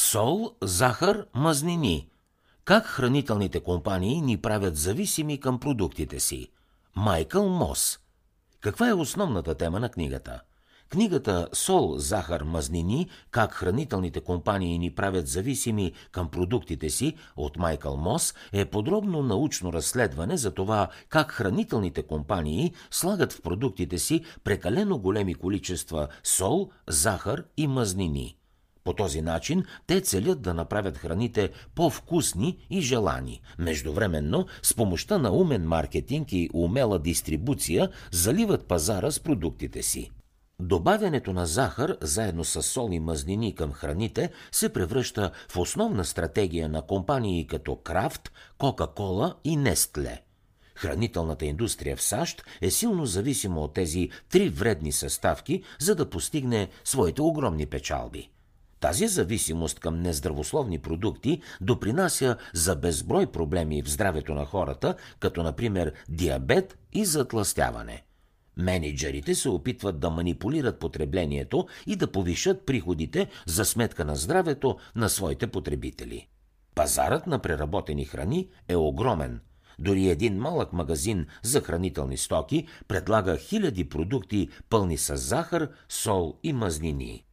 Сол, захар, мазнини. Как хранителните компании ни правят зависими към продуктите си. Майкъл Мос. Каква е основната тема на книгата? Книгата Сол, захар, мазнини как хранителните компании ни правят зависими към продуктите си от Майкъл Мос е подробно научно разследване за това как хранителните компании слагат в продуктите си прекалено големи количества сол, захар и мазнини. По този начин те целят да направят храните по-вкусни и желани. Междувременно, с помощта на умен маркетинг и умела дистрибуция, заливат пазара с продуктите си. Добавянето на захар заедно с сол и мазнини към храните се превръща в основна стратегия на компании като Крафт, Кока-Кола и Нестле. Хранителната индустрия в САЩ е силно зависима от тези три вредни съставки, за да постигне своите огромни печалби. Тази зависимост към нездравословни продукти допринася за безброй проблеми в здравето на хората, като например диабет и затластяване – Менеджерите се опитват да манипулират потреблението и да повишат приходите за сметка на здравето на своите потребители. Пазарът на преработени храни е огромен. Дори един малък магазин за хранителни стоки предлага хиляди продукти пълни с захар, сол и мазнини.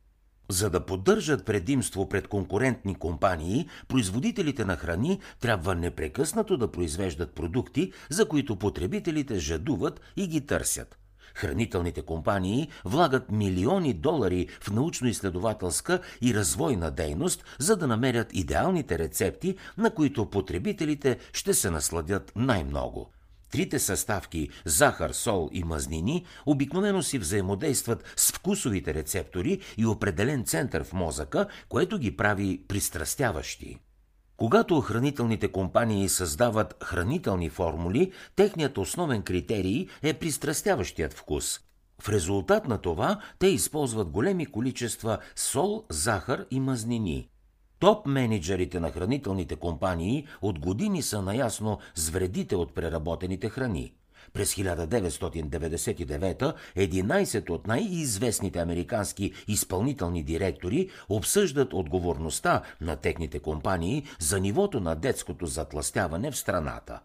За да поддържат предимство пред конкурентни компании, производителите на храни трябва непрекъснато да произвеждат продукти, за които потребителите жадуват и ги търсят – Хранителните компании влагат милиони долари в научно-изследователска и развойна дейност, за да намерят идеалните рецепти, на които потребителите ще се насладят най-много. Трите съставки захар, сол и мазнини обикновено си взаимодействат с вкусовите рецептори и определен център в мозъка, което ги прави пристрастяващи. Когато хранителните компании създават хранителни формули, техният основен критерий е пристрастяващият вкус. В резултат на това те използват големи количества сол, захар и мазнини. Топ менеджерите на хранителните компании от години са наясно с вредите от преработените храни. През 1999 11 от най-известните американски изпълнителни директори обсъждат отговорността на техните компании за нивото на детското затластяване в страната.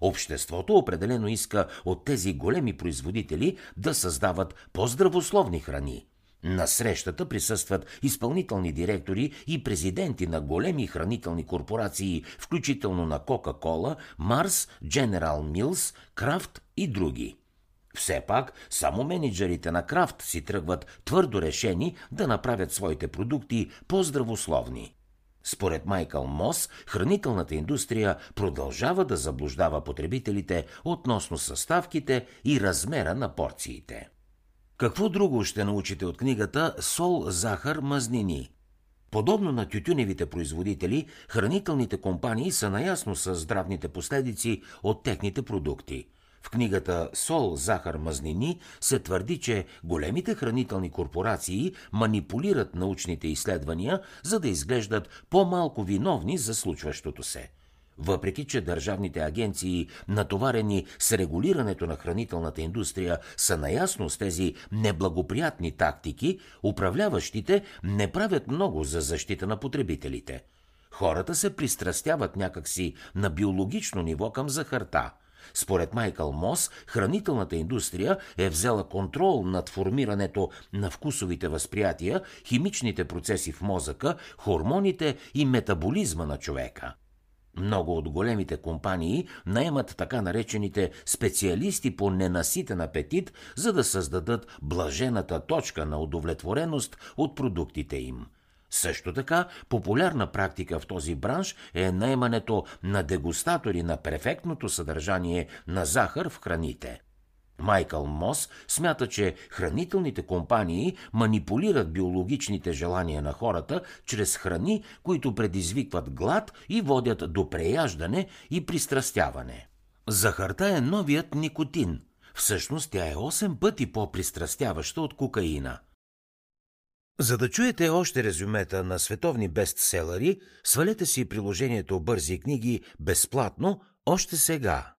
Обществото определено иска от тези големи производители да създават по-здравословни храни – на срещата присъстват изпълнителни директори и президенти на големи хранителни корпорации, включително на Кока-Кола, Марс, General Mills, Крафт и други. Все пак, само менеджерите на Крафт си тръгват твърдо решени да направят своите продукти по-здравословни. Според Майкъл Мос, хранителната индустрия продължава да заблуждава потребителите относно съставките и размера на порциите. Какво друго ще научите от книгата Сол, захар, мазнини? Подобно на тютюневите производители, хранителните компании са наясно с здравните последици от техните продукти. В книгата Сол, захар, мазнини се твърди, че големите хранителни корпорации манипулират научните изследвания, за да изглеждат по-малко виновни за случващото се – въпреки, че държавните агенции, натоварени с регулирането на хранителната индустрия, са наясно с тези неблагоприятни тактики, управляващите не правят много за защита на потребителите. Хората се пристрастяват някакси на биологично ниво към захарта. Според Майкъл Мос, хранителната индустрия е взела контрол над формирането на вкусовите възприятия, химичните процеси в мозъка, хормоните и метаболизма на човека. Много от големите компании наемат така наречените специалисти по ненаситен апетит, за да създадат блажената точка на удовлетвореност от продуктите им. Също така, популярна практика в този бранш е наемането на дегустатори на перфектното съдържание на захар в храните – Майкъл Мос смята, че хранителните компании манипулират биологичните желания на хората чрез храни, които предизвикват глад и водят до преяждане и пристрастяване. Захарта е новият никотин. Всъщност тя е 8 пъти по-пристрастяваща от кокаина. За да чуете още резюмета на световни бестселери, свалете си приложението Бързи книги безплатно още сега.